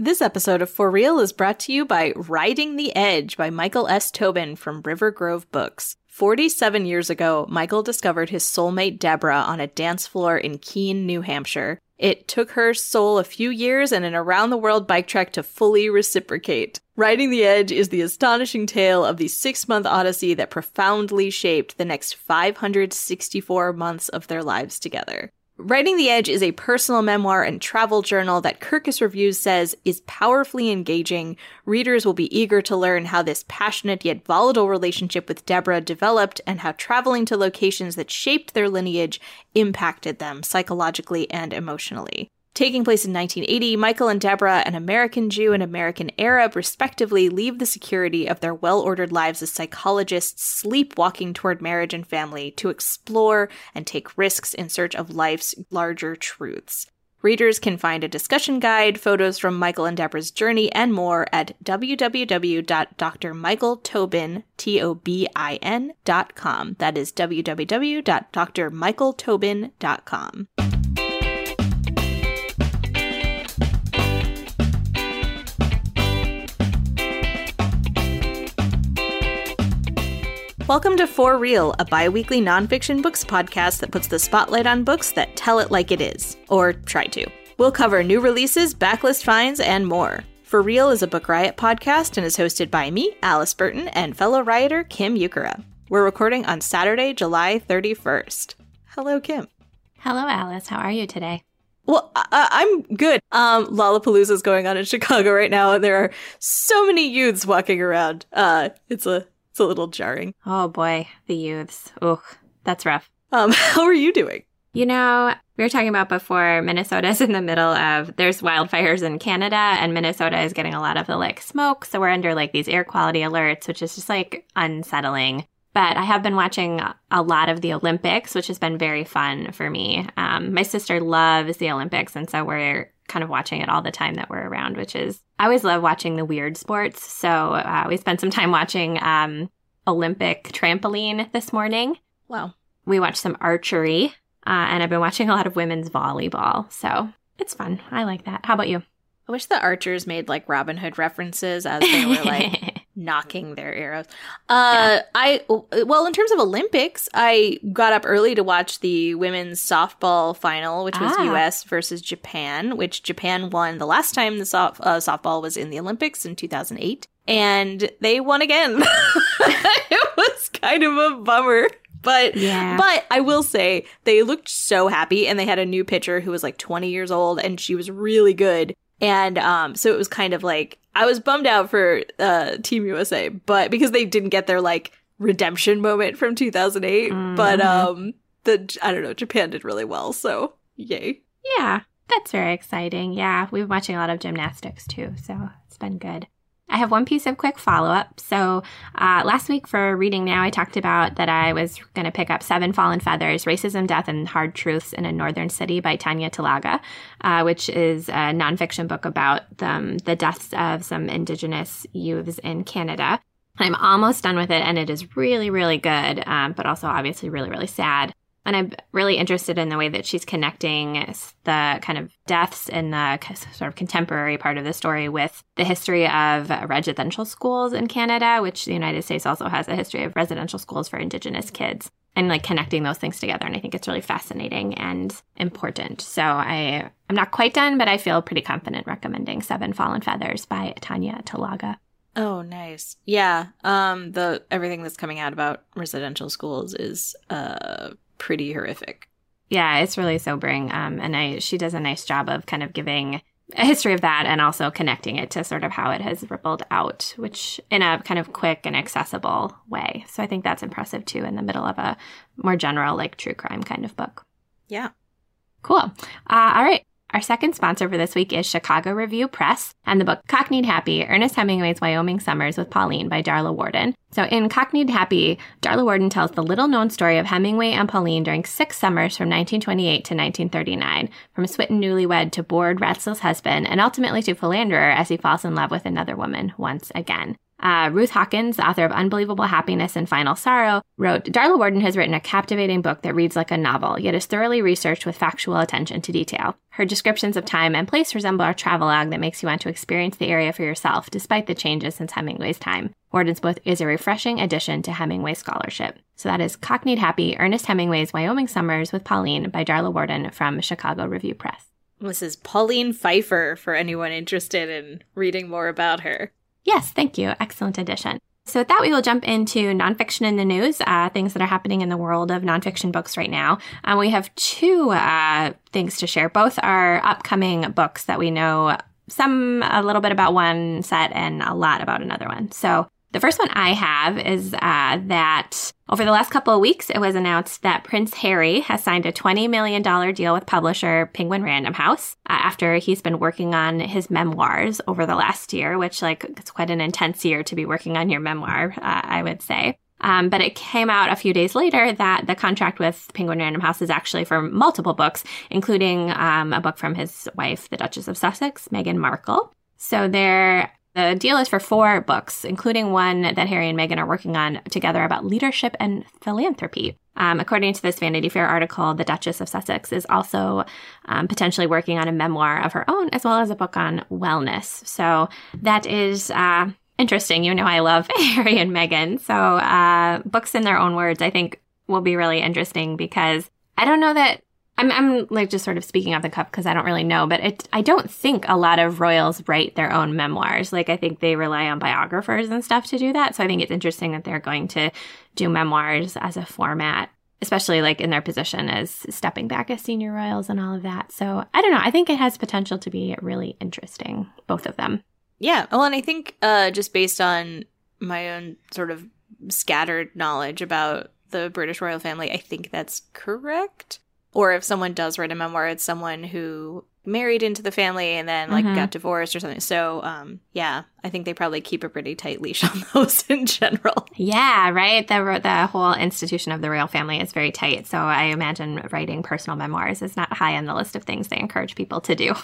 This episode of For Real is brought to you by Riding the Edge by Michael S. Tobin from River Grove Books. 47 years ago, Michael discovered his soulmate Deborah on a dance floor in Keene, New Hampshire. It took her soul a few years and an around the world bike trek to fully reciprocate. Riding the Edge is the astonishing tale of the six month odyssey that profoundly shaped the next 564 months of their lives together. Riding the Edge is a personal memoir and travel journal that Kirkus Reviews says is powerfully engaging. Readers will be eager to learn how this passionate yet volatile relationship with Deborah developed and how traveling to locations that shaped their lineage impacted them psychologically and emotionally. Taking place in 1980, Michael and Deborah, an American Jew and American Arab, respectively, leave the security of their well ordered lives as psychologists sleepwalking toward marriage and family to explore and take risks in search of life's larger truths. Readers can find a discussion guide, photos from Michael and Deborah's journey, and more at www.drmichaeltobin.com. That is www.drmichaeltobin.com. Welcome to For Real, a bi weekly nonfiction books podcast that puts the spotlight on books that tell it like it is, or try to. We'll cover new releases, backlist finds, and more. For Real is a Book Riot podcast and is hosted by me, Alice Burton, and fellow rioter Kim Ukura. We're recording on Saturday, July 31st. Hello, Kim. Hello, Alice. How are you today? Well, I- am good. Um, Lollapalooza is going on in Chicago right now, and there are so many youths walking around. Uh, it's a it's a little jarring. Oh boy, the youths. Ugh, that's rough. Um, how are you doing? You know, we were talking about before, Minnesota's in the middle of, there's wildfires in Canada and Minnesota is getting a lot of the like smoke. So we're under like these air quality alerts, which is just like unsettling. But I have been watching a lot of the Olympics, which has been very fun for me. Um, my sister loves the Olympics. And so we're kind of watching it all the time that we're around, which is I always love watching the weird sports. So uh, we spent some time watching um, Olympic trampoline this morning. Wow. We watched some archery, uh, and I've been watching a lot of women's volleyball. So it's fun. I like that. How about you? I wish the archers made like Robin Hood references as they were like knocking their arrows. Uh, yeah. I well, in terms of Olympics, I got up early to watch the women's softball final, which was ah. U.S. versus Japan, which Japan won the last time the soft, uh, softball was in the Olympics in 2008, and they won again. it was kind of a bummer. But yeah. but I will say they looked so happy and they had a new pitcher who was like 20 years old and she was really good. And um so it was kind of like I was bummed out for uh, Team USA, but because they didn't get their like redemption moment from 2008, mm-hmm. but um, the I don't know, Japan did really well, so yay. Yeah, that's very exciting. Yeah, we've been watching a lot of gymnastics too, so it's been good. I have one piece of quick follow up. So, uh, last week for Reading Now, I talked about that I was going to pick up Seven Fallen Feathers Racism, Death, and Hard Truths in a Northern City by Tanya Talaga, uh, which is a nonfiction book about the, the deaths of some Indigenous youths in Canada. I'm almost done with it, and it is really, really good, um, but also obviously really, really sad. And I'm really interested in the way that she's connecting the kind of deaths in the sort of contemporary part of the story with the history of residential schools in Canada, which the United States also has a history of residential schools for Indigenous kids and like connecting those things together. And I think it's really fascinating and important. So I, I'm not quite done, but I feel pretty confident recommending Seven Fallen Feathers by Tanya Talaga. Oh, nice. Yeah. Um, the everything that's coming out about residential schools is uh pretty horrific. Yeah, it's really sobering. Um, and I, she does a nice job of kind of giving a history of that and also connecting it to sort of how it has rippled out, which in a kind of quick and accessible way. So I think that's impressive too in the middle of a more general, like true crime kind of book. Yeah. Cool. Uh, all right. Our second sponsor for this week is Chicago Review Press and the book Cockeyed Happy Ernest Hemingway's Wyoming Summers with Pauline by Darla Worden. So, in Cockeyed Happy, Darla Worden tells the little known story of Hemingway and Pauline during six summers from 1928 to 1939, from Switten newlywed to bored, restless husband, and ultimately to philanderer as he falls in love with another woman once again. Uh, Ruth Hawkins, author of Unbelievable Happiness and Final Sorrow, wrote Darla Worden has written a captivating book that reads like a novel, yet is thoroughly researched with factual attention to detail. Her descriptions of time and place resemble a travelogue that makes you want to experience the area for yourself, despite the changes since Hemingway's time. Worden's book is a refreshing addition to Hemingway scholarship. So that is Cockeyed Happy, Ernest Hemingway's Wyoming Summers with Pauline by Darla Worden from Chicago Review Press. This is Pauline Pfeiffer for anyone interested in reading more about her. Yes, thank you. Excellent addition. So, with that, we will jump into nonfiction in the news, uh, things that are happening in the world of nonfiction books right now. Um, we have two uh, things to share. Both are upcoming books that we know some a little bit about one set and a lot about another one. So, the first one I have is uh, that over the last couple of weeks, it was announced that Prince Harry has signed a $20 million deal with publisher Penguin Random House uh, after he's been working on his memoirs over the last year, which, like, it's quite an intense year to be working on your memoir, uh, I would say. Um, but it came out a few days later that the contract with Penguin Random House is actually for multiple books, including um, a book from his wife, the Duchess of Sussex, Meghan Markle. So they're the deal is for four books, including one that Harry and Meghan are working on together about leadership and philanthropy. Um, according to this Vanity Fair article, the Duchess of Sussex is also um, potentially working on a memoir of her own, as well as a book on wellness. So that is uh, interesting. You know, I love Harry and Meghan. So uh, books in their own words, I think, will be really interesting because I don't know that I'm, I'm like just sort of speaking off the cuff because I don't really know, but it, I don't think a lot of royals write their own memoirs. Like I think they rely on biographers and stuff to do that. So I think it's interesting that they're going to do memoirs as a format, especially like in their position as stepping back as senior royals and all of that. So I don't know. I think it has potential to be really interesting, both of them. Yeah. Well, and I think uh, just based on my own sort of scattered knowledge about the British royal family, I think that's correct or if someone does write a memoir, it's someone who married into the family and then like mm-hmm. got divorced or something. So um yeah, I think they probably keep a pretty tight leash on those in general. Yeah, right. The the whole institution of the royal family is very tight. So I imagine writing personal memoirs is not high on the list of things they encourage people to do.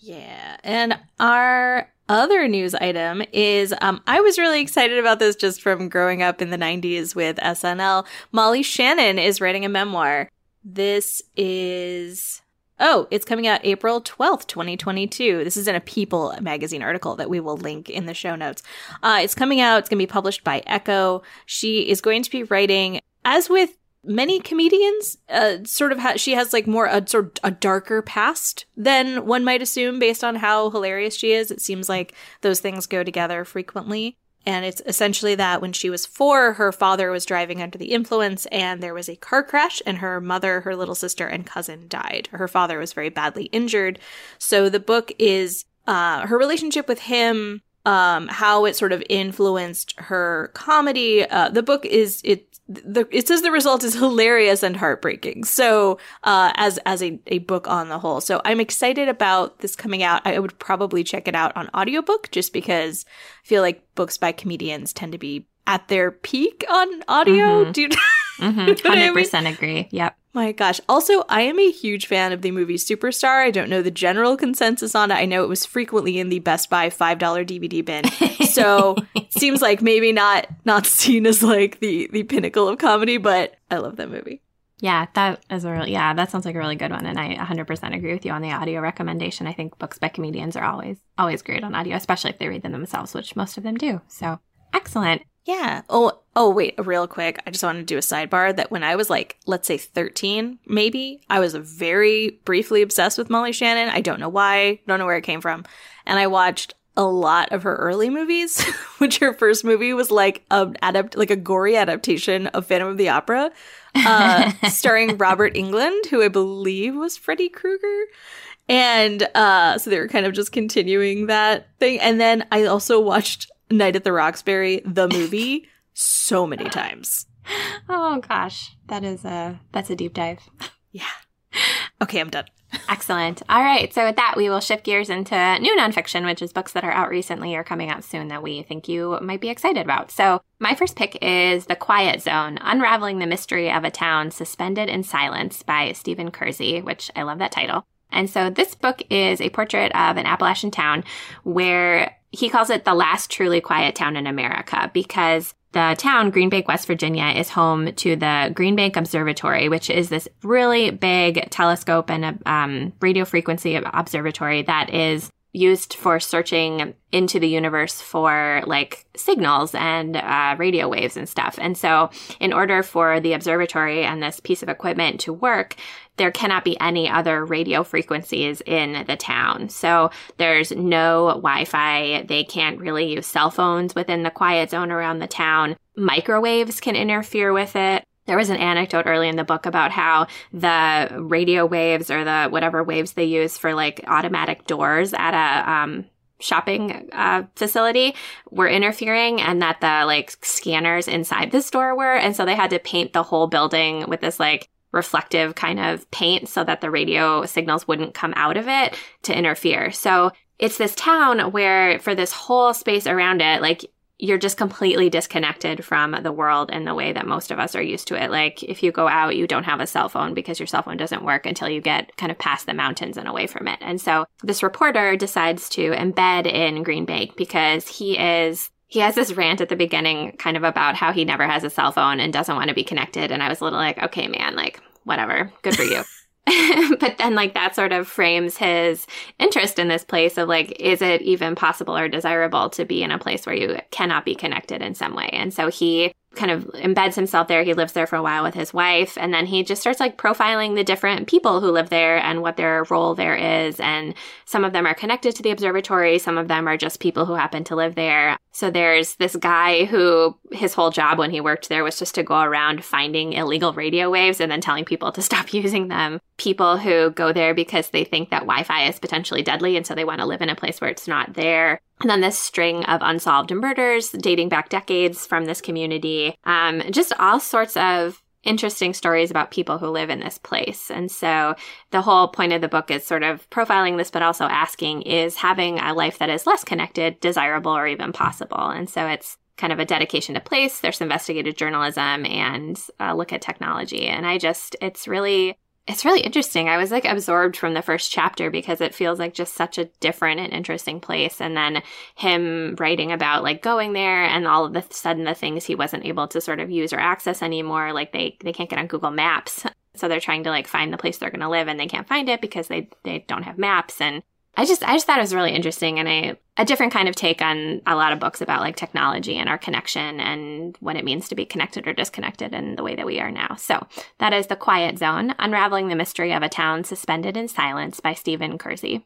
Yeah. And our other news item is um, I was really excited about this just from growing up in the 90s with SNL. Molly Shannon is writing a memoir. This is Oh, it's coming out April 12th, 2022. This is in a People magazine article that we will link in the show notes. Uh, it's coming out. It's going to be published by Echo. She is going to be writing, as with many comedians, uh, sort of, ha- she has like more a sort of a darker past than one might assume based on how hilarious she is. It seems like those things go together frequently. And it's essentially that when she was four, her father was driving under the influence and there was a car crash, and her mother, her little sister, and cousin died. Her father was very badly injured. So the book is uh, her relationship with him, um, how it sort of influenced her comedy. Uh, the book is it the, it says the result is hilarious and heartbreaking. So, uh, as, as a, a book on the whole. So I'm excited about this coming out. I would probably check it out on audiobook just because I feel like books by comedians tend to be at their peak on audio. Mm-hmm. Do you, mm-hmm. 100% I mean? agree. Yep. My gosh. Also, I am a huge fan of the movie Superstar. I don't know the general consensus on it. I know it was frequently in the Best Buy $5 DVD bin. So seems like maybe not not seen as like the the pinnacle of comedy, but I love that movie. Yeah, that is a really yeah, that sounds like a really good one and I 100% agree with you on the audio recommendation. I think books by comedians are always always great on audio, especially if they read them themselves, which most of them do. So, excellent. Yeah. Oh, oh, wait, real quick. I just want to do a sidebar that when I was like, let's say 13, maybe, I was very briefly obsessed with Molly Shannon. I don't know why, don't know where it came from. And I watched a lot of her early movies, which her first movie was like a adapt like a gory adaptation of Phantom of the Opera, uh, starring Robert Englund, who I believe was Freddy Krueger. And uh, so they were kind of just continuing that thing. And then I also watched Night at the Roxbury, the movie, so many times. Oh gosh, that is a that's a deep dive. Yeah. Okay, I'm done. Excellent. All right. So, with that, we will shift gears into new nonfiction, which is books that are out recently or coming out soon that we think you might be excited about. So, my first pick is The Quiet Zone Unraveling the Mystery of a Town Suspended in Silence by Stephen Kurczy, which I love that title. And so, this book is a portrait of an Appalachian town where he calls it the last truly quiet town in America because the town, Green Bank, West Virginia, is home to the Green Bank Observatory, which is this really big telescope and um, radio frequency observatory that is used for searching into the universe for like signals and uh, radio waves and stuff. And so, in order for the observatory and this piece of equipment to work, there cannot be any other radio frequencies in the town. So there's no Wi Fi. They can't really use cell phones within the quiet zone around the town. Microwaves can interfere with it. There was an anecdote early in the book about how the radio waves or the whatever waves they use for like automatic doors at a um, shopping uh, facility were interfering and that the like scanners inside the store were. And so they had to paint the whole building with this like reflective kind of paint so that the radio signals wouldn't come out of it to interfere. So it's this town where for this whole space around it, like you're just completely disconnected from the world in the way that most of us are used to it. Like if you go out, you don't have a cell phone because your cell phone doesn't work until you get kind of past the mountains and away from it. And so this reporter decides to embed in Green Bank because he is he has this rant at the beginning kind of about how he never has a cell phone and doesn't want to be connected. And I was a little like, okay, man, like whatever, good for you. but then like that sort of frames his interest in this place of like is it even possible or desirable to be in a place where you cannot be connected in some way and so he kind of embeds himself there. He lives there for a while with his wife. And then he just starts like profiling the different people who live there and what their role there is. And some of them are connected to the observatory. Some of them are just people who happen to live there. So there's this guy who his whole job when he worked there was just to go around finding illegal radio waves and then telling people to stop using them. People who go there because they think that Wi Fi is potentially deadly. And so they want to live in a place where it's not there. And then this string of unsolved murders dating back decades from this community. Um, just all sorts of interesting stories about people who live in this place. And so the whole point of the book is sort of profiling this, but also asking is having a life that is less connected desirable or even possible? And so it's kind of a dedication to place. There's investigative journalism and a look at technology. And I just, it's really it's really interesting. I was like absorbed from the first chapter because it feels like just such a different and interesting place. And then him writing about like going there and all of a sudden the things he wasn't able to sort of use or access anymore, like they, they can't get on Google Maps. So they're trying to like find the place they're going to live and they can't find it because they, they don't have maps. And I just I just thought it was really interesting and a a different kind of take on a lot of books about like technology and our connection and what it means to be connected or disconnected in the way that we are now. So that is The Quiet Zone, Unraveling the Mystery of a Town Suspended in Silence by Stephen Kurczy.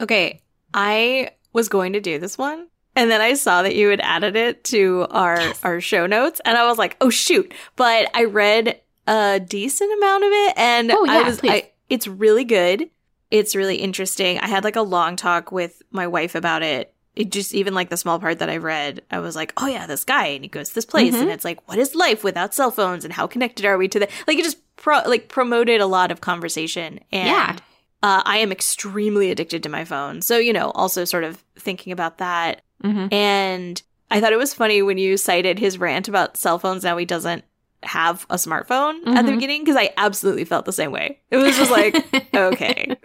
Okay. I was going to do this one. And then I saw that you had added it to our yes. our show notes and I was like, "Oh shoot." But I read a decent amount of it and oh, yeah, I was I, it's really good it's really interesting. I had like a long talk with my wife about it. It just even like the small part that I read, I was like, "Oh yeah, this guy and he goes to this place mm-hmm. and it's like, what is life without cell phones and how connected are we to the like it just pro like promoted a lot of conversation and yeah. Uh, I am extremely addicted to my phone. So, you know, also sort of thinking about that. Mm-hmm. And I thought it was funny when you cited his rant about cell phones. Now he doesn't have a smartphone mm-hmm. at the mm-hmm. beginning because I absolutely felt the same way. It was just like, okay.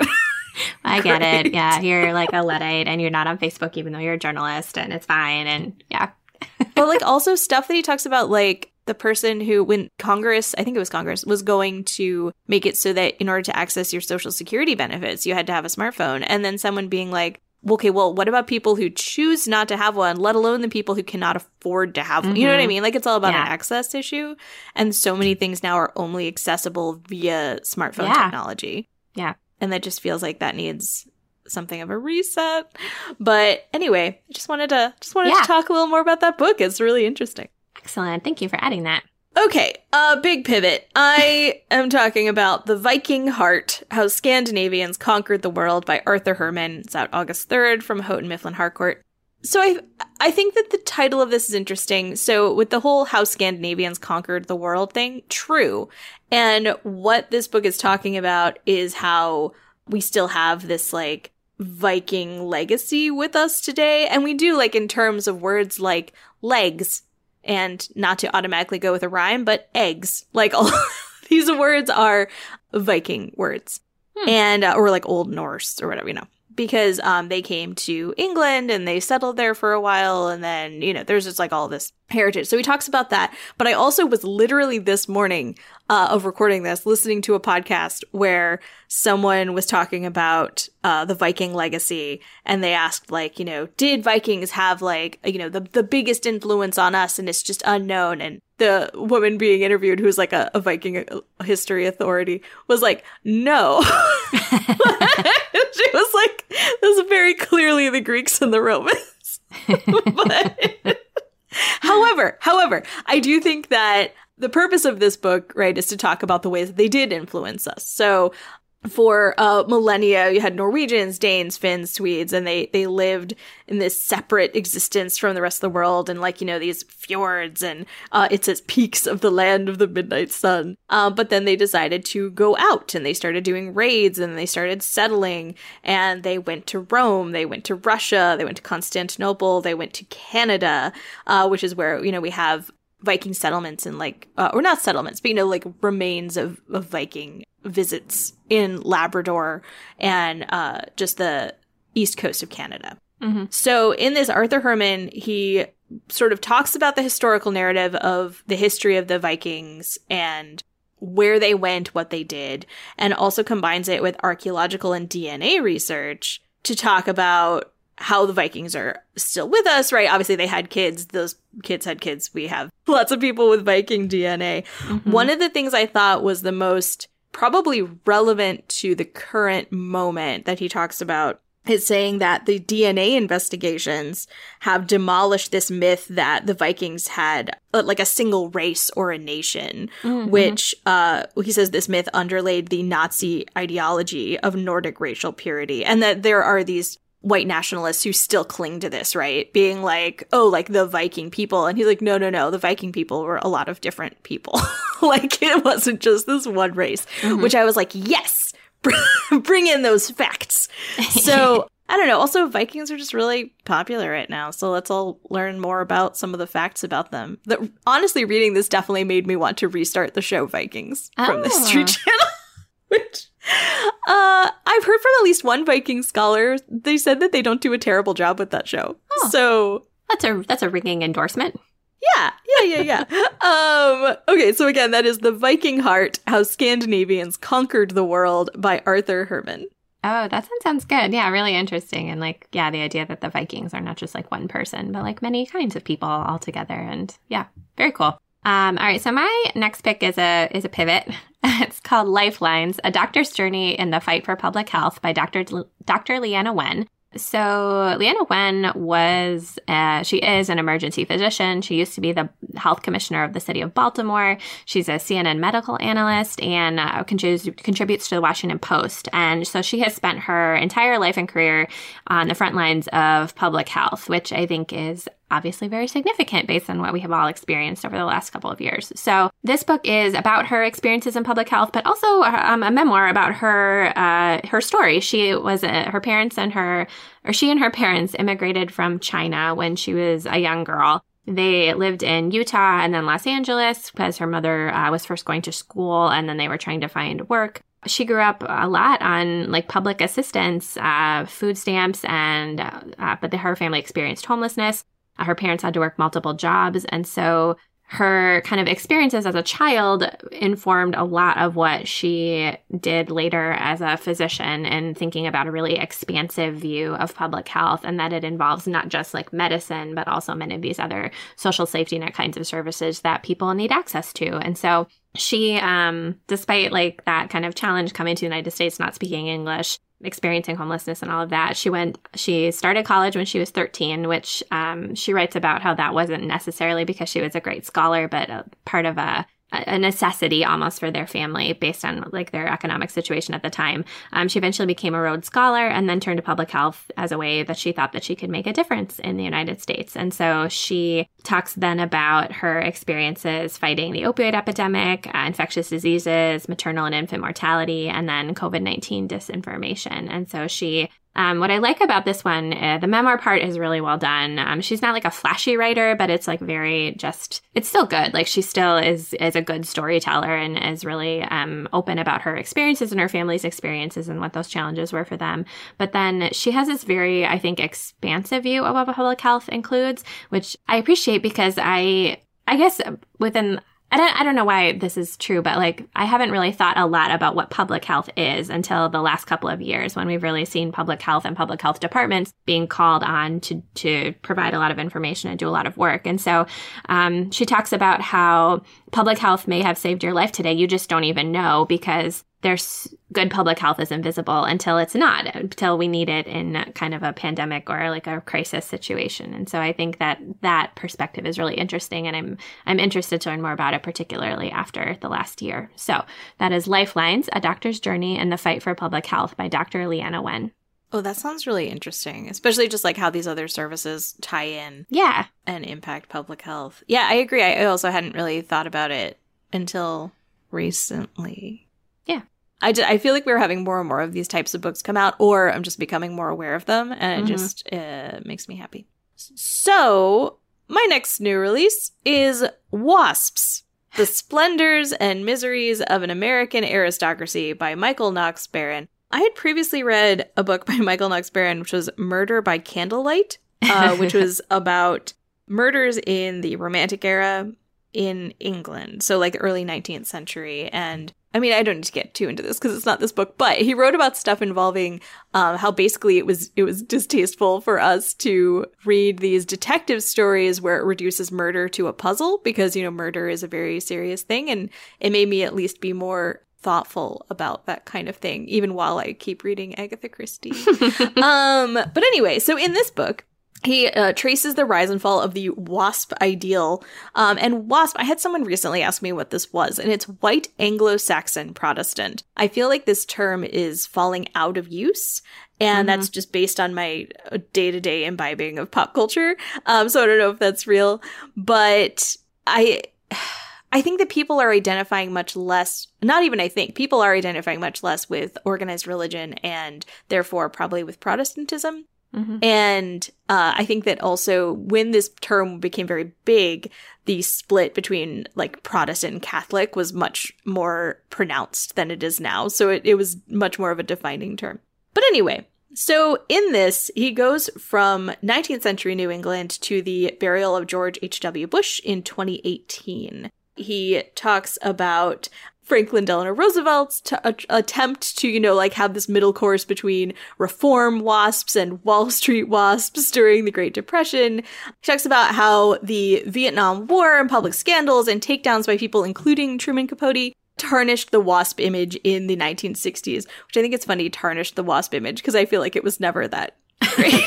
I get it. Yeah, you're like a Luddite and you're not on Facebook even though you're a journalist and it's fine. And yeah. but like also stuff that he talks about, like the person who, when Congress, I think it was Congress, was going to make it so that in order to access your social security benefits, you had to have a smartphone. And then someone being like, okay, well, what about people who choose not to have one, let alone the people who cannot afford to have one? Mm-hmm. You know what I mm-hmm. mean? Like it's all about yeah. an access issue. And so many things now are only accessible via smartphone yeah. technology. Yeah. And that just feels like that needs something of a reset. But anyway, I just wanted to just wanted yeah. to talk a little more about that book. It's really interesting. Excellent. Thank you for adding that. Okay, uh, big pivot. I am talking about The Viking Heart How Scandinavians Conquered the World by Arthur Herman. It's out August 3rd from Houghton Mifflin Harcourt. So I I think that the title of this is interesting. So with the whole how Scandinavians conquered the world thing, true. And what this book is talking about is how we still have this like Viking legacy with us today. And we do like in terms of words like legs and not to automatically go with a rhyme, but eggs. Like all these words are Viking words. Hmm. And uh, or like old Norse or whatever, you know because um, they came to England and they settled there for a while. And then, you know, there's just like all this heritage. So he talks about that. But I also was literally this morning uh, of recording this, listening to a podcast where someone was talking about uh, the Viking legacy. And they asked, like, you know, did Vikings have like, you know, the, the biggest influence on us? And it's just unknown. And the woman being interviewed, who's like a, a Viking uh, history authority, was like, no. she was like, this is very clearly the Greeks and the Romans. but, however, however, I do think that the purpose of this book, right, is to talk about the ways that they did influence us. So for uh, millennia, you had Norwegians, Danes, Finns, Swedes, and they they lived in this separate existence from the rest of the world, and like you know these fjords and uh, it says peaks of the land of the midnight sun. Uh, but then they decided to go out, and they started doing raids, and they started settling, and they went to Rome, they went to Russia, they went to Constantinople, they went to Canada, uh, which is where you know we have Viking settlements and like, uh, or not settlements, but you know, like remains of, of Viking visits in Labrador and uh, just the east coast of Canada. Mm-hmm. So in this, Arthur Herman, he sort of talks about the historical narrative of the history of the Vikings and where they went, what they did, and also combines it with archaeological and DNA research to talk about how the Vikings are still with us, right? Obviously, they had kids. Those kids had kids. We have lots of people with Viking DNA. Mm-hmm. One of the things I thought was the most probably relevant to the current moment that he talks about is saying that the DNA investigations have demolished this myth that the Vikings had uh, like a single race or a nation, mm-hmm. which uh, he says this myth underlaid the Nazi ideology of Nordic racial purity, and that there are these white nationalists who still cling to this, right? Being like, oh, like the Viking people. And he's like, no, no, no. The Viking people were a lot of different people. like it wasn't just this one race, mm-hmm. which I was like, yes, bring in those facts. So I don't know. Also, Vikings are just really popular right now. So let's all learn more about some of the facts about them. That honestly, reading this definitely made me want to restart the show Vikings oh. from the Street Channel. which uh, I've heard from at least one Viking scholar. They said that they don't do a terrible job with that show. Oh, so that's a that's a ringing endorsement. Yeah, yeah, yeah, yeah. um, okay, so again, that is The Viking Heart How Scandinavians Conquered the World by Arthur Herman. Oh, that sounds good. Yeah, really interesting. And like, yeah, the idea that the Vikings are not just like one person, but like many kinds of people all together. And yeah, very cool. Um, all right, so my next pick is a is a pivot. it's called Lifelines: A Doctor's Journey in the Fight for Public Health by Dr. Dr. Leana Wen. So Leana Wen was, uh, she is an emergency physician. She used to be the health commissioner of the city of Baltimore. She's a CNN medical analyst and uh, contributes, contributes to the Washington Post. And so she has spent her entire life and career on the front lines of public health, which I think is obviously very significant based on what we have all experienced over the last couple of years. So this book is about her experiences in public health, but also um, a memoir about her uh, her story. She was uh, her parents and her or she and her parents immigrated from China when she was a young girl. They lived in Utah and then Los Angeles because her mother uh, was first going to school and then they were trying to find work she grew up a lot on like public assistance, uh, food stamps, and uh, but the, her family experienced homelessness. Her parents had to work multiple jobs. And so her kind of experiences as a child informed a lot of what she did later as a physician and thinking about a really expansive view of public health and that it involves not just like medicine but also many of these other social safety net kinds of services that people need access to and so she um despite like that kind of challenge coming to the united states not speaking english experiencing homelessness and all of that. She went, she started college when she was 13, which um, she writes about how that wasn't necessarily because she was a great scholar, but a part of a a necessity almost for their family based on like their economic situation at the time. Um, she eventually became a Rhodes Scholar and then turned to public health as a way that she thought that she could make a difference in the United States. And so she talks then about her experiences fighting the opioid epidemic, uh, infectious diseases, maternal and infant mortality, and then COVID 19 disinformation. And so she um, what I like about this one, uh, the memoir part is really well done. Um, she's not like a flashy writer, but it's like very just, it's still good. Like she still is, is a good storyteller and is really um, open about her experiences and her family's experiences and what those challenges were for them. But then she has this very, I think, expansive view of what public health includes, which I appreciate because I, I guess within I don't, I don't know why this is true, but like I haven't really thought a lot about what public health is until the last couple of years when we've really seen public health and public health departments being called on to, to provide a lot of information and do a lot of work. And so um, she talks about how public health may have saved your life today. You just don't even know because there's good public health is invisible until it's not, until we need it in kind of a pandemic or like a crisis situation. And so I think that that perspective is really interesting, and I'm I'm interested to learn more about it, particularly after the last year. So that is Lifelines: A Doctor's Journey in the Fight for Public Health by Dr. Leana Wen. Oh, that sounds really interesting, especially just like how these other services tie in. Yeah. And impact public health. Yeah, I agree. I also hadn't really thought about it until recently. I, d- I feel like we are having more and more of these types of books come out, or I'm just becoming more aware of them, and it mm-hmm. just uh, makes me happy. So, my next new release is Wasps The Splendors and Miseries of an American Aristocracy by Michael Knox Beran. I had previously read a book by Michael Knox Beran, which was Murder by Candlelight, uh, which was about murders in the Romantic era in England, so like early 19th century. And I mean, I don't need to get too into this because it's not this book, but he wrote about stuff involving um, how basically it was it was distasteful for us to read these detective stories where it reduces murder to a puzzle because you know murder is a very serious thing, and it made me at least be more thoughtful about that kind of thing, even while I keep reading Agatha Christie. um, but anyway, so in this book, he uh, traces the rise and fall of the WASP ideal. Um, and WASP, I had someone recently ask me what this was, and it's white Anglo Saxon Protestant. I feel like this term is falling out of use. And mm-hmm. that's just based on my day to day imbibing of pop culture. Um, so I don't know if that's real, but I. I think that people are identifying much less, not even I think, people are identifying much less with organized religion and therefore probably with Protestantism. Mm-hmm. And uh, I think that also when this term became very big, the split between like Protestant and Catholic was much more pronounced than it is now. So it, it was much more of a defining term. But anyway, so in this, he goes from 19th century New England to the burial of George H.W. Bush in 2018. He talks about Franklin Delano Roosevelt's t- attempt to, you know, like have this middle course between reform wasps and Wall Street wasps during the Great Depression. He talks about how the Vietnam War and public scandals and takedowns by people, including Truman Capote, tarnished the wasp image in the 1960s, which I think it's funny, tarnished the wasp image, because I feel like it was never that great.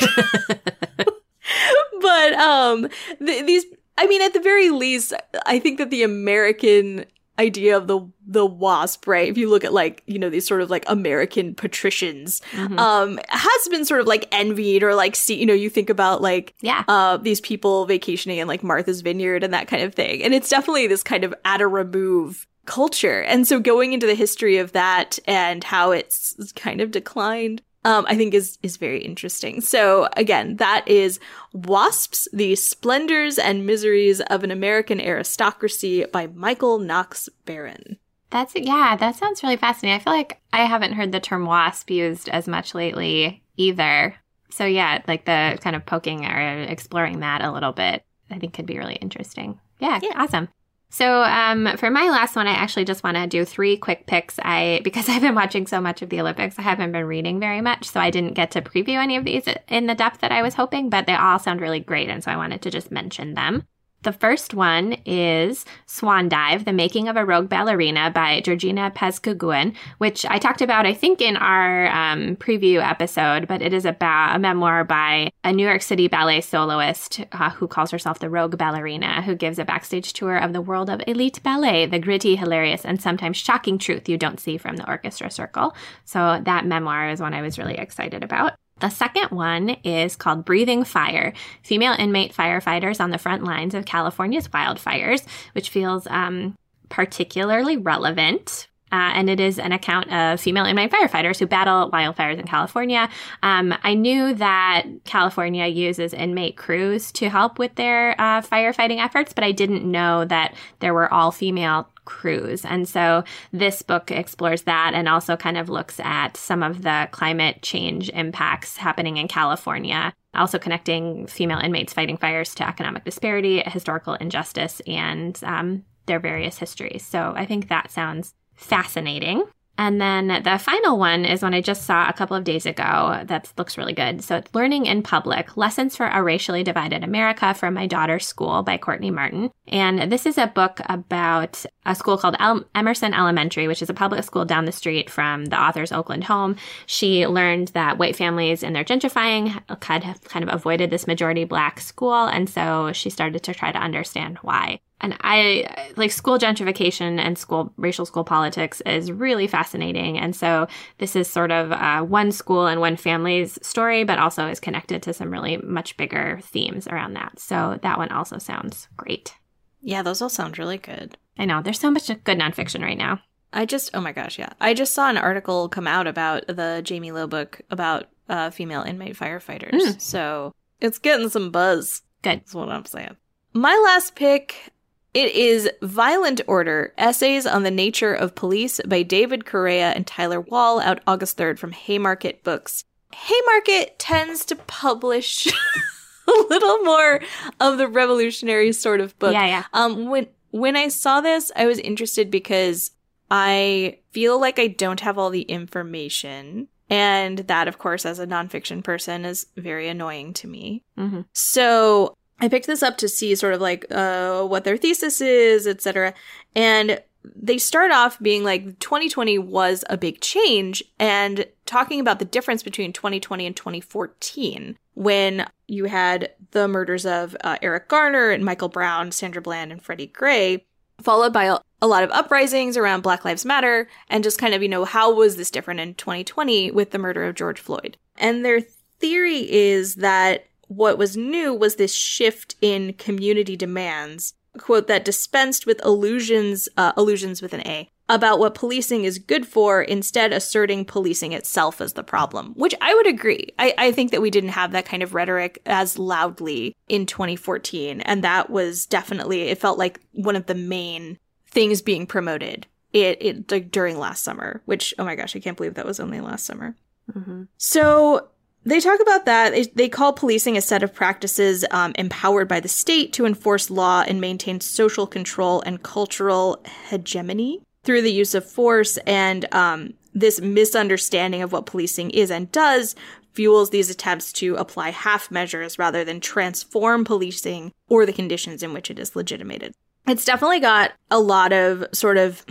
but um th- these I mean, at the very least, I think that the American idea of the the wasp right? If you look at like you know these sort of like american patricians mm-hmm. um has been sort of like envied or like see you know you think about like yeah. uh these people vacationing in like martha's vineyard and that kind of thing. And it's definitely this kind of at a remove culture. And so going into the history of that and how it's kind of declined um, I think is is very interesting. So again, that is Wasps: The Splendors and Miseries of an American Aristocracy by Michael Knox Beran. That's yeah, that sounds really fascinating. I feel like I haven't heard the term wasp used as much lately either. So yeah, like the kind of poking or exploring that a little bit, I think could be really interesting. Yeah, yeah. awesome. So um, for my last one, I actually just want to do three quick picks. I because I've been watching so much of the Olympics, I haven't been reading very much, so I didn't get to preview any of these in the depth that I was hoping. But they all sound really great, and so I wanted to just mention them. The first one is Swan Dive, The Making of a Rogue Ballerina by Georgina Pazcoguin, which I talked about, I think, in our um, preview episode, but it is about a memoir by a New York City ballet soloist uh, who calls herself the Rogue Ballerina, who gives a backstage tour of the world of elite ballet, the gritty, hilarious, and sometimes shocking truth you don't see from the orchestra circle. So that memoir is one I was really excited about. The second one is called Breathing Fire. Female Inmate Firefighters on the Front Lines of California's Wildfires, which feels um, particularly relevant uh, and it is an account of female inmate firefighters who battle wildfires in California. Um, I knew that California uses inmate crews to help with their uh, firefighting efforts, but I didn't know that there were all female crews. And so this book explores that and also kind of looks at some of the climate change impacts happening in California. Also connecting female inmates fighting fires to economic disparity, historical injustice, and um, their various histories. So I think that sounds fascinating. And then the final one is one I just saw a couple of days ago that looks really good. So it's Learning in Public Lessons for a Racially Divided America from My Daughter's School by Courtney Martin. And this is a book about a school called Emerson Elementary, which is a public school down the street from the author's Oakland home. She learned that white families in their gentrifying had kind of avoided this majority black school. And so she started to try to understand why. And I like school gentrification and school racial school politics is really fascinating. And so this is sort of uh, one school and one family's story, but also is connected to some really much bigger themes around that. So that one also sounds great. Yeah, those all sound really good. I know there's so much good nonfiction right now. I just, oh my gosh, yeah. I just saw an article come out about the Jaime Lowe book about uh, female inmate firefighters. Mm. So it's getting some buzz. Good. That's what I'm saying. My last pick it is Violent Order Essays on the Nature of Police by David Correia and Tyler Wall, out August 3rd from Haymarket Books. Haymarket tends to publish a little more of the revolutionary sort of book. Yeah, yeah. Um, when, when I saw this, I was interested because I feel like I don't have all the information. And that, of course, as a nonfiction person, is very annoying to me. Mm-hmm. So I picked this up to see sort of like uh, what their thesis is, etc. And they start off being like 2020 was a big change and talking about the difference between 2020 and 2014 when you had the murders of uh, Eric Garner and Michael Brown, Sandra Bland, and Freddie Gray, followed by a, a lot of uprisings around Black Lives Matter and just kind of, you know, how was this different in 2020 with the murder of George Floyd? And their theory is that what was new was this shift in community demands, quote, that dispensed with illusions, uh, illusions with an A, about what policing is good for, instead asserting policing itself as the problem, which I would agree. I, I think that we didn't have that kind of rhetoric as loudly in 2014. And that was definitely, it felt like one of the main things being promoted it, it like during last summer, which, oh my gosh, I can't believe that was only last summer. Mm-hmm. So they talk about that. They, they, call policing a set of practices um, empowered by the state to enforce law and maintain social control and cultural hegemony through the use of force. And um, this misunderstanding of what policing is and does fuels these attempts to apply half measures rather than transform policing or the conditions in which it is legitimated. It's definitely got a lot of sort of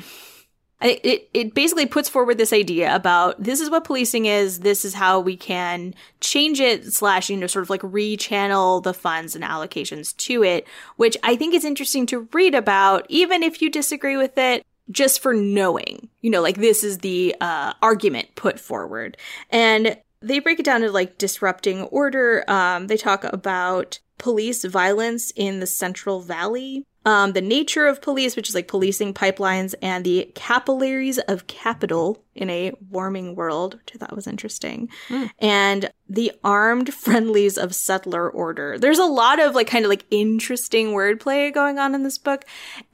it, it basically puts forward this idea about this is what policing is, this is how we can change it, slash, you know, sort of like rechannel the funds and allocations to it, which I think is interesting to read about, even if you disagree with it, just for knowing, you know, like this is the uh, argument put forward. And they break it down to like disrupting order. Um, they talk about police violence in the Central Valley um, the nature of police, which is like policing pipelines, and the capillaries of capital in a warming world, which I thought was interesting, mm. and the armed friendlies of settler order. There's a lot of like kind of like interesting wordplay going on in this book,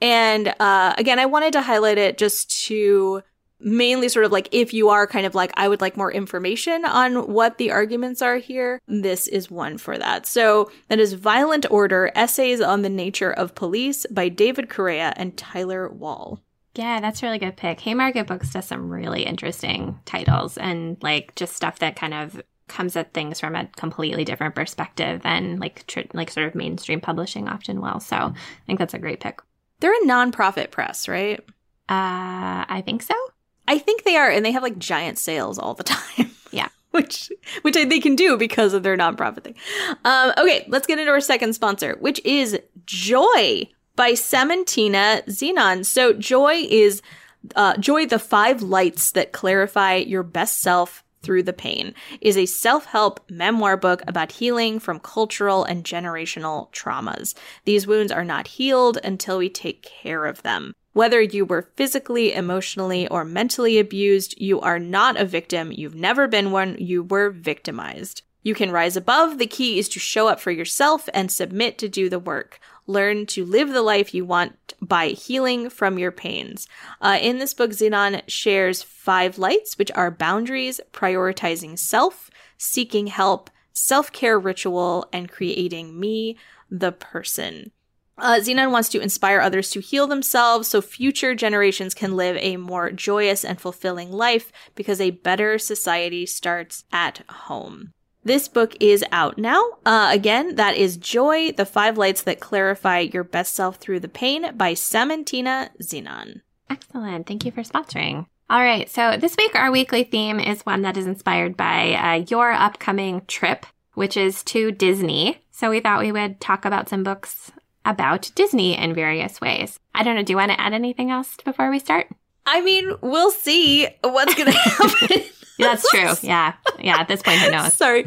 and uh, again, I wanted to highlight it just to mainly sort of like if you are kind of like I would like more information on what the arguments are here, this is one for that. So that is Violent Order: Essays on the Nature of Police by David Correia and Tyler Wall. Yeah, that's really good pick. Haymarket Books does some really interesting titles and like just stuff that kind of comes at things from a completely different perspective than like tr- like sort of mainstream publishing often will. So I think that's a great pick. They're a nonprofit press, right? Uh, I think so. I think they are, and they have like giant sales all the time. Yeah. which which they can do because of their nonprofit thing. Um, okay, let's get into our second sponsor, which is Joy by Sementina Zenon. So Joy is uh, Joy, the five lights that clarify your best self through the Pain is a self help memoir book about healing from cultural and generational traumas. These wounds are not healed until we take care of them. Whether you were physically, emotionally, or mentally abused, you are not a victim. You've never been one. You were victimized. You can rise above. The key is to show up for yourself and submit to do the work. Learn to live the life you want by healing from your pains. Uh, in this book, Zenon shares five lights, which are boundaries, prioritizing self, seeking help, self care ritual, and creating me, the person. Uh, Zenon wants to inspire others to heal themselves so future generations can live a more joyous and fulfilling life because a better society starts at home. This book is out now. Uh, again, that is Joy, The Five Lights That Clarify Your Best Self Through the Pain by Sementina Zenon. Excellent. Thank you for sponsoring. All right. So this week, our weekly theme is one that is inspired by uh, your upcoming trip, which is to Disney. So we thought we would talk about some books about Disney in various ways. I don't know. Do you want to add anything else before we start? I mean, we'll see what's going to happen. That's true. Yeah. Yeah. At this point, who knows? Sorry.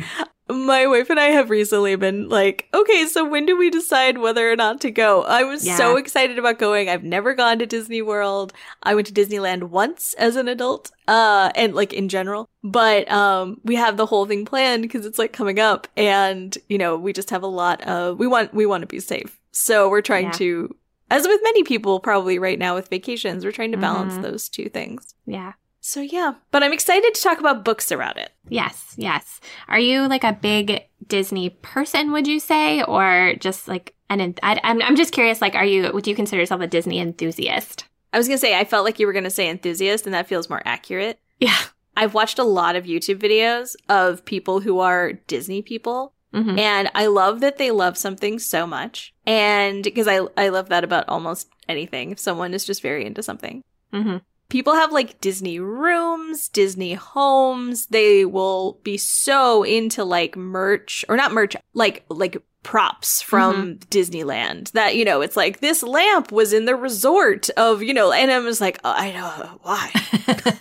My wife and I have recently been like, okay, so when do we decide whether or not to go? I was Yeah. so excited about going. I've never gone to Disney World. I went to Disneyland once as an adult, uh, and like in general. But um, we have the whole thing planned because it's like coming up, and you know, we just have a lot of we want we want to be safe, so we're trying Yeah. to, as with many people probably right now with vacations, we're trying to balance Mhm. those two things. Yeah. So yeah, but I'm excited to talk about books around it. Yes. Yes. Are you like a big Disney person, would you say? Or just like an, I, I'm, I'm just curious, like, are you, would you consider yourself a Disney enthusiast? I was gonna say I felt like you were gonna say enthusiast, and that feels more accurate. Yeah. I've watched a lot of YouTube videos of people who are Disney people, hmm and I love that they love something so much. And because I I love that about almost anything. If someone is just very into something, hmm people have like Disney rooms, Disney homes. They will be so into like merch or not merch, like like props from Disneyland that you know it's like this lamp was in the resort of you know and I'm just like oh, I know why?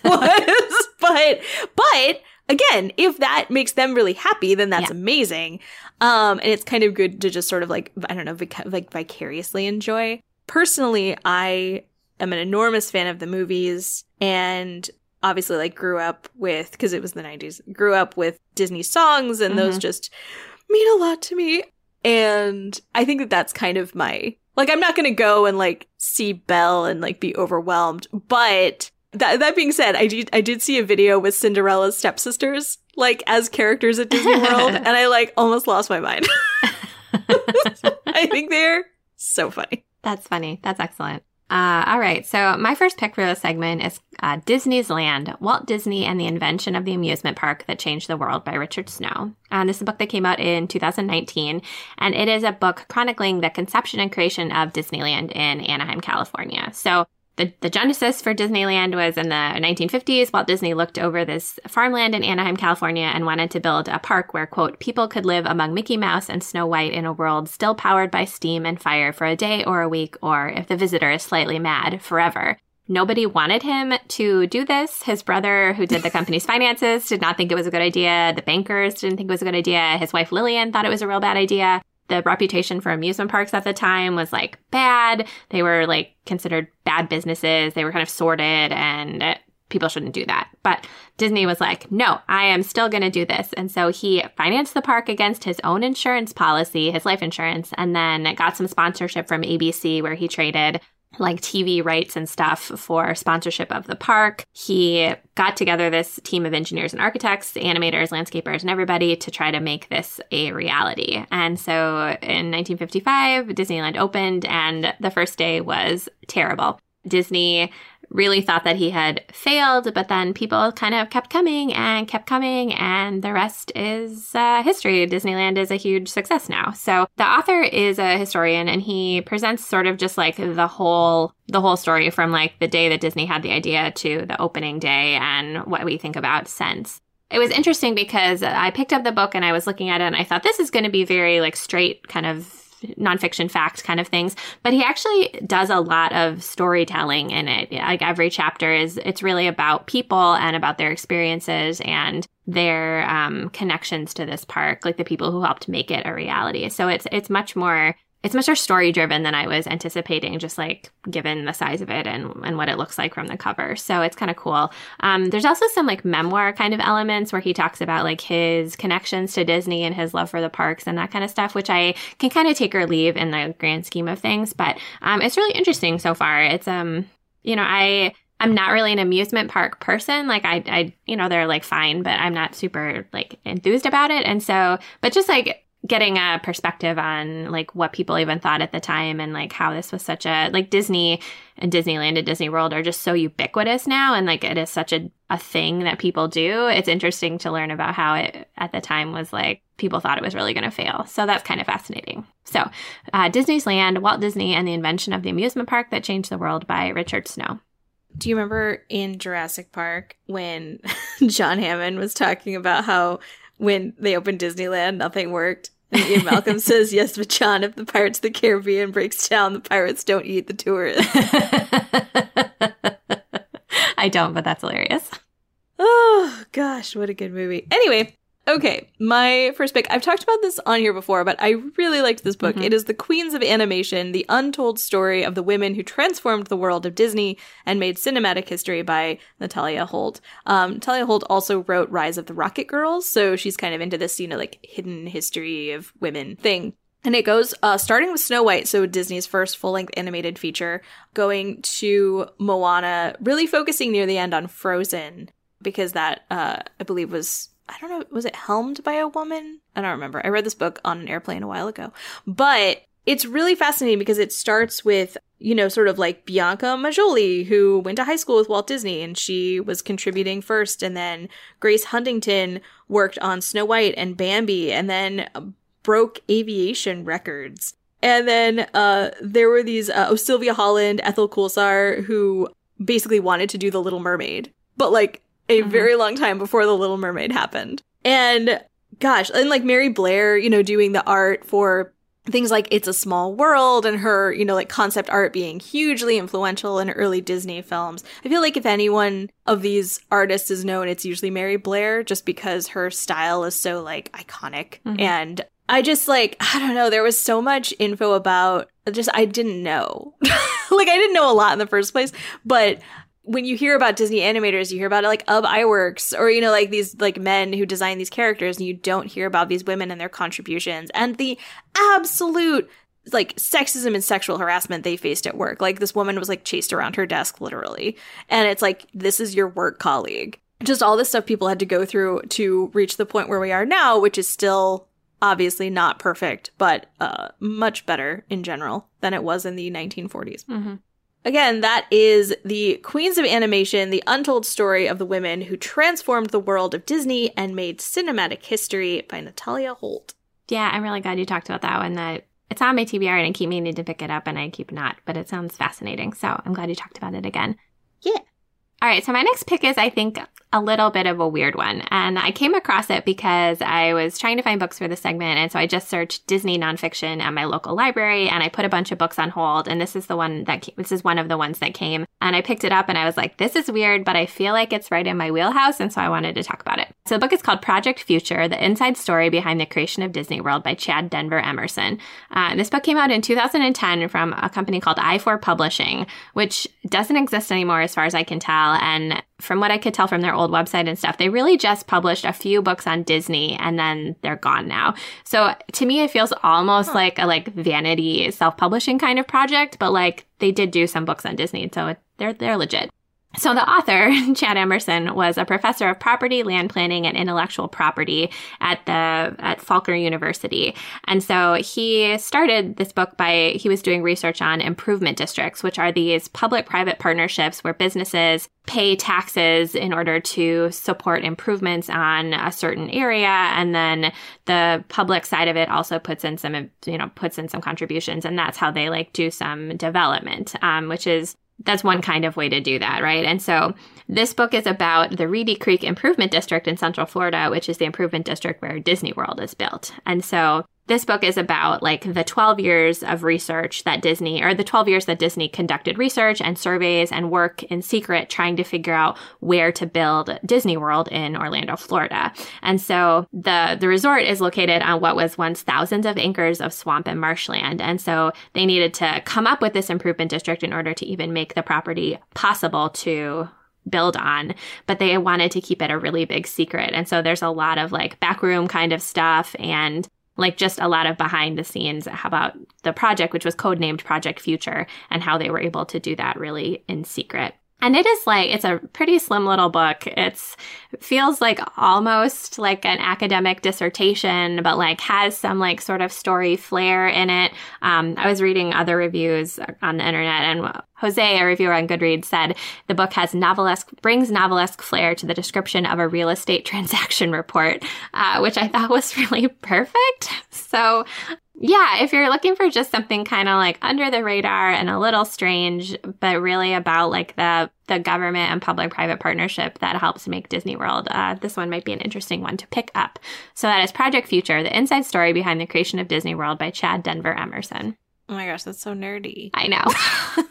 Was but but again if that makes them really happy then that's Yeah. amazing. Um and it's kind of good to just sort of like I don't know vic- like vicariously enjoy. Personally I am an enormous fan of the movies and obviously like grew up with because it was the 90s grew up with disney songs and those mm-hmm. just mean a lot to me and i think that that's kind of my like i'm not gonna go and like see belle and like be overwhelmed but that, that being said i did i did see a video with cinderella's stepsisters like as characters at disney world and i like almost lost my mind i think they're so funny That's funny. That's excellent. Uh, all right. So my first pick for this segment is uh, Disney's Land, Walt Disney and the Invention of the Amusement Park That Changed the World by Richard Snow. And this is a book that came out in 2019. And it is a book chronicling the conception and creation of Disneyland in Anaheim, California. So the, the genesis for Disneyland was in the 1950s. Walt Disney looked over this farmland in Anaheim, California, and wanted to build a park where, quote, people could live among Mickey Mouse and Snow White in a world still powered by steam and fire for a day or a week, or if the visitor is slightly mad, forever. Nobody wanted him to do this. His brother, who did the company's finances, did not think it was a good idea. The bankers didn't think it was a good idea. His wife Lillian thought it was a real bad idea. The reputation for amusement parks at the time was like bad. They were like considered bad businesses. They were kind of sordid and uh, people shouldn't do that. But Disney was like, no, I am still going to do this. And so he financed the park against his own insurance policy, his life insurance, and then got some sponsorship from ABC where he traded like TV rights and stuff for sponsorship of the park. He got together this team of engineers and architects, animators, landscapers, and everybody to try to make this a reality. And so in 1955, Disneyland opened, and the first day was terrible. Disney really thought that he had failed, but then people kind of kept coming and kept coming, and the rest is uh, history. Disneyland is a huge success now. So the author is a historian, and he presents sort of just like the whole the whole story from like the day that Disney had the idea to the opening day and what we think about since. It was interesting because I picked up the book and I was looking at it and I thought this is going to be very like straight kind of nonfiction fact kind of things. But he actually does a lot of storytelling in it. Like every chapter is, it's really about people and about their experiences and their um, connections to this park, like the people who helped make it a reality. So it's it's much more it's much more story driven than I was anticipating, just like given the size of it and, and what it looks like from the cover. So it's kind of cool. Um, there's also some like memoir kind of elements where he talks about like his connections to Disney and his love for the parks and that kind of stuff, which I can kind of take or leave in the grand scheme of things. But um, it's really interesting so far. It's, um, you know, I, I'm not really an amusement park person. Like I, I, you know, they're like fine, but I'm not super like enthused about it. And so, but just like getting a perspective on like what people even thought at the time and like how this was such a like Disney and Disneyland and Disney World are just so ubiquitous now and like it is such a, a thing that people do. It's interesting to learn about how it at the time was like people thought it was really going to fail. So that's kind of fascinating. So, uh, Disney's Land, Walt Disney and the Invention of the Amusement Park That Changed the World by Richard Snow. Do you remember in Jurassic Park when John Hammond was talking about how when they opened Disneyland, nothing worked. And Ian Malcolm says, Yes, but John, if the Pirates of the Caribbean breaks down, the pirates don't eat the tourists. I don't, but that's hilarious. Oh, gosh, what a good movie. Anyway, Okay, my first pick. I've talked about this on here before, but I really liked this book. Mm-hmm. It is The Queens of Animation The Untold Story of the Women Who Transformed the World of Disney and Made Cinematic History by Nathalia Holt. Um, Nathalia Holt also wrote Rise of the Rocket Girls, so she's kind of into this, you know, like hidden history of women thing. And it goes uh, starting with Snow White, so Disney's first full length animated feature, going to Moana, really focusing near the end on Frozen, because that, uh, I believe, was I don't know, was it helmed by a woman? I don't remember. I read this book on an airplane a while ago. But it's really fascinating because it starts with, you know, sort of like Bianca Majolie, who went to high school with Walt Disney and she was contributing first. And then Grace Huntington worked on Snow White and Bambi and then broke aviation records. And then uh, there were these, uh, oh, Sylvia Holland, Ethel Kulsar, who basically wanted to do The Little Mermaid. But like a mm-hmm. very long time before The Little Mermaid happened. And gosh, and like Mary Blair, you know, doing the art for things like It's a Small World and her, you know, like concept art being hugely influential in early Disney films. I feel like if anyone of these artists is known, it's usually Mary Blair just because her style is so like iconic. Mm-hmm. And I just like, I don't know, there was so much info about just I didn't know. like I didn't know a lot in the first place, but when you hear about Disney animators, you hear about it like Ub Iwerks or, you know, like these like men who design these characters and you don't hear about these women and their contributions and the absolute like sexism and sexual harassment they faced at work. Like this woman was like chased around her desk literally. And it's like, this is your work colleague. Just all this stuff people had to go through to reach the point where we are now, which is still obviously not perfect, but uh, much better in general than it was in the 1940s. Mm-hmm. Again, that is the Queens of Animation, the untold story of the women who transformed the world of Disney and made cinematic history by Nathalia Holt. Yeah, I'm really glad you talked about that one. That it's on my TBR and I keep meaning to pick it up and I keep not, but it sounds fascinating. So I'm glad you talked about it again. Yeah. All right, so my next pick is, I think, a little bit of a weird one. And I came across it because I was trying to find books for the segment. And so I just searched Disney nonfiction at my local library and I put a bunch of books on hold. And this is the one that came, this is one of the ones that came. And I picked it up and I was like, this is weird, but I feel like it's right in my wheelhouse. And so I wanted to talk about it. So the book is called Project Future, the inside story behind the creation of Disney World by Chad Denver Emerson. Uh, this book came out in 2010 from a company called Ayefour Publishing, which doesn't exist anymore as far as I can tell. And from what I could tell from their old website and stuff, they really just published a few books on Disney and then they're gone now. So to me, it feels almost huh. like a like vanity self-publishing kind of project, but like they did do some books on Disney, so it, they're they're legit. So the author, Chad Emerson, was a professor of property, land planning, and intellectual property at the at Faulkner University. And so he started this book by he was doing research on improvement districts, which are these public-private partnerships where businesses pay taxes in order to support improvements on a certain area and then the public side of it also puts in some you know puts in some contributions and that's how they like do some development um, which is that's one kind of way to do that, right? And so this book is about the Reedy Creek Improvement District in Central Florida, which is the improvement district where Disney World is built. And so this book is about like the 12 years of research that Disney, or the 12 years that Disney conducted research and surveys and work in secret trying to figure out where to build Disney World in Orlando, Florida. And so the, the resort is located on what was once thousands of acres of swamp and marshland. And so they needed to come up with this improvement district in order to even make the property possible to build on, but they wanted to keep it a really big secret. And so there's a lot of like backroom kind of stuff and like just a lot of behind the scenes about the project, which was codenamed Project Future, and how they were able to do that really in secret. And it is like, it's a pretty slim little book. It's feels like almost like an academic dissertation, but like has some like sort of story flair in it. Um, I was reading other reviews on the internet and Jose, a reviewer on Goodreads, said the book has novelesque, brings novelesque flair to the description of a real estate transaction report, uh, which I thought was really perfect. So yeah, if you're looking for just something kind of like under the radar and a little strange, but really about like the the government and public private partnership that helps make Disney World, uh, this one might be an interesting one to pick up. So that is Project Future: The Inside Story Behind the Creation of Disney World by Chad Denver Emerson. Oh my gosh, that's so nerdy. I know.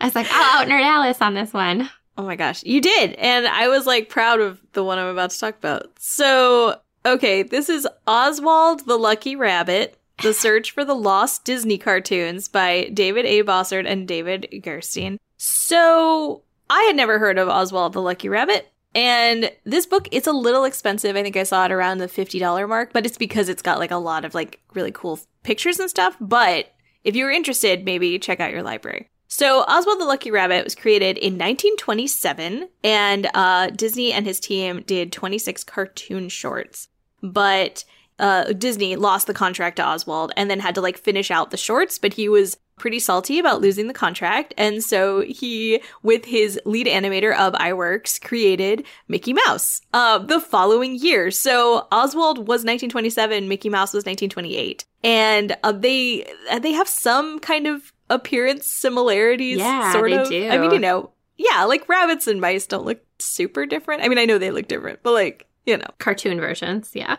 I was like, I'll out nerd Alice on this one. Oh my gosh, you did, and I was like proud of the one I'm about to talk about. So Okay, this is Oswald the Lucky Rabbit, The Search for the Lost Disney Cartoons by David A. Bossert and David Gerstein. So, I had never heard of Oswald the Lucky Rabbit. And this book, it's a little expensive. I think I saw it around the $50 mark, but it's because it's got like a lot of like really cool pictures and stuff. But if you're interested, maybe check out your library. So, Oswald the Lucky Rabbit was created in 1927, and uh, Disney and his team did 26 cartoon shorts. But uh, Disney lost the contract to Oswald and then had to like finish out the shorts, but he was pretty salty about losing the contract. And so he, with his lead animator Ub Iwerks, created Mickey Mouse uh, the following year. So Oswald was 1927, Mickey Mouse was 1928. And uh, they they have some kind of appearance similarities. Yeah, sort they of. do. I mean, you know, yeah, like rabbits and mice don't look super different. I mean, I know they look different, but like, you know, Cartoon versions, yeah.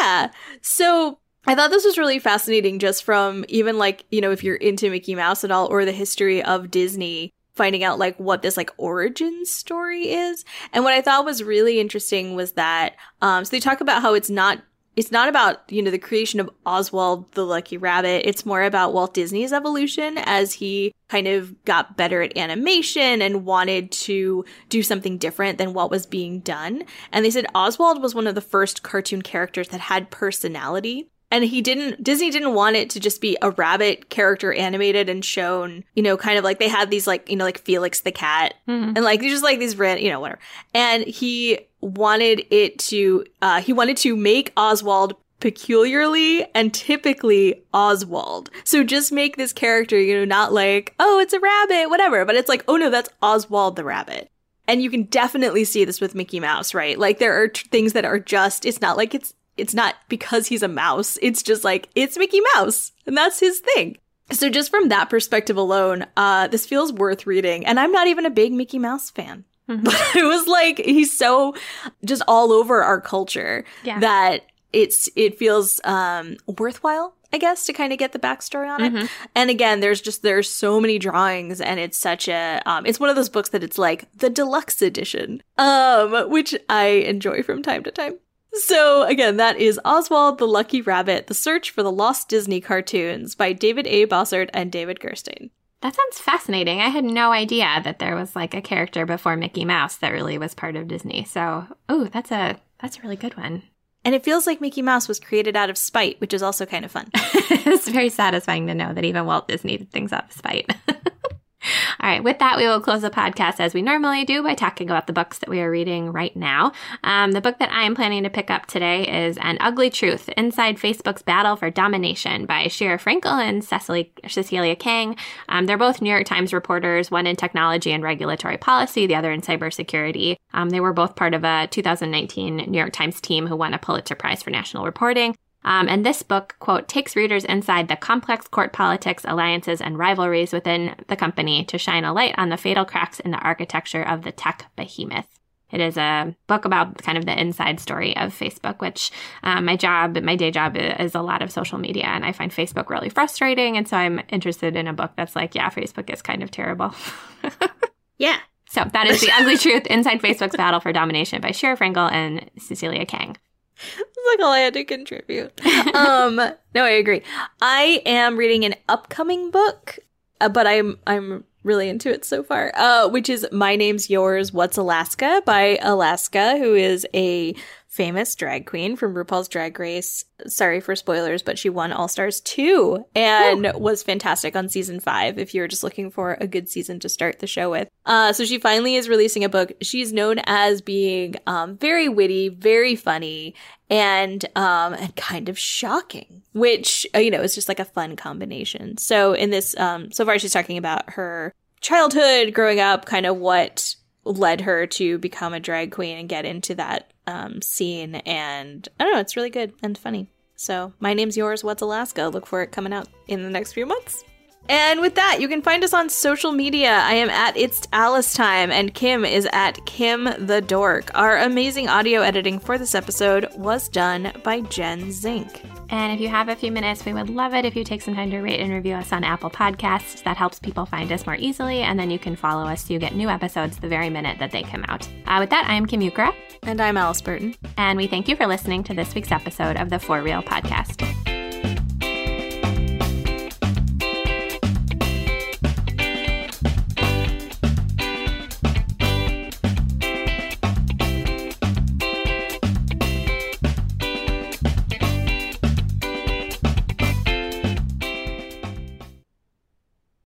yeah. So I thought this was really fascinating just from even like, you know, if you're into Mickey Mouse at all or the history of Disney, finding out like what this like origin story is. And what I thought was really interesting was that um so they talk about how it's not it's not about, you know, the creation of Oswald the Lucky Rabbit. It's more about Walt Disney's evolution as he kind of got better at animation and wanted to do something different than what was being done. And they said Oswald was one of the first cartoon characters that had personality. And he didn't, Disney didn't want it to just be a rabbit character animated and shown, you know, kind of like they had these like, you know, like Felix the cat and like just like these ran, you know, whatever. And he wanted it to, uh, he wanted to make Oswald peculiarly and typically Oswald. So just make this character, you know, not like, oh, it's a rabbit, whatever, but it's like, oh no, that's Oswald the rabbit. And you can definitely see this with Mickey Mouse, right? Like there are t- things that are just, it's not like it's, it's not because he's a mouse. It's just like, it's Mickey Mouse and that's his thing. So just from that perspective alone, uh, this feels worth reading. And I'm not even a big Mickey Mouse fan. But it was like he's so just all over our culture Yeah. that it's it feels um worthwhile I guess to kind of get the backstory on it. And again, there's just there's so many drawings, and it's such a um, it's one of those books that it's like the deluxe edition, um, which I enjoy from time to time. So again, that is Oswald the Lucky Rabbit: The Search for the Lost Disney Cartoons by David A. Bossert and David Gerstein. That sounds fascinating. I had no idea that there was like a character before Mickey Mouse that really was part of Disney. So, oh, that's a that's a really good one. And it feels like Mickey Mouse was created out of spite, which is also kind of fun. it's very satisfying to know that even Walt Disney did things out of spite. All right, with that, we will close the podcast as we normally do by talking about the books that we are reading right now. Um, the book that I am planning to pick up today is An Ugly Truth Inside Facebook's Battle for Domination by Sheera Frenkel and Cecily, Cecilia Kang. Um, they're both New York Times reporters, one in technology and regulatory policy, the other in cybersecurity. Um, they were both part of a 2019 New York Times team who won a Pulitzer Prize for National Reporting. Um, and this book, quote, takes readers inside the complex court politics, alliances, and rivalries within the company to shine a light on the fatal cracks in the architecture of the tech behemoth. It is a book about kind of the inside story of Facebook, which um, my job, my day job is a lot of social media, and I find Facebook really frustrating. And so I'm interested in a book that's like, yeah, Facebook is kind of terrible. yeah. So that is The Ugly Truth Inside Facebook's Battle for Domination by Sheera Frenkel and Cecilia Kang. That's like all I had to contribute. um, no, I agree. I am reading an upcoming book, uh, but I'm I'm really into it so far. Uh, which is My Name's Yours, What's Alaska by Alaska, who is a famous drag queen from RuPaul's Drag Race. Sorry for spoilers, but she won All Stars 2 and Ooh. was fantastic on season 5 if you're just looking for a good season to start the show with. Uh, so she finally is releasing a book. She's known as being um, very witty, very funny, and um, and kind of shocking, which uh, you know is just like a fun combination. So in this, um, so far she's talking about her childhood, growing up, kind of what led her to become a drag queen and get into that um, scene. And I don't know, it's really good and funny. So, my name's yours. What's Alaska? Look for it coming out in the next few months. And with that, you can find us on social media. I am at It's Alice Time, and Kim is at Kim the Dork. Our amazing audio editing for this episode was done by Jen Zink. And if you have a few minutes, we would love it if you take some time to rate and review us on Apple Podcasts. That helps people find us more easily, and then you can follow us so you get new episodes the very minute that they come out. Uh, with that, I'm Kim Ukura. And I'm Alice Burton. And we thank you for listening to this week's episode of the For Real Podcast.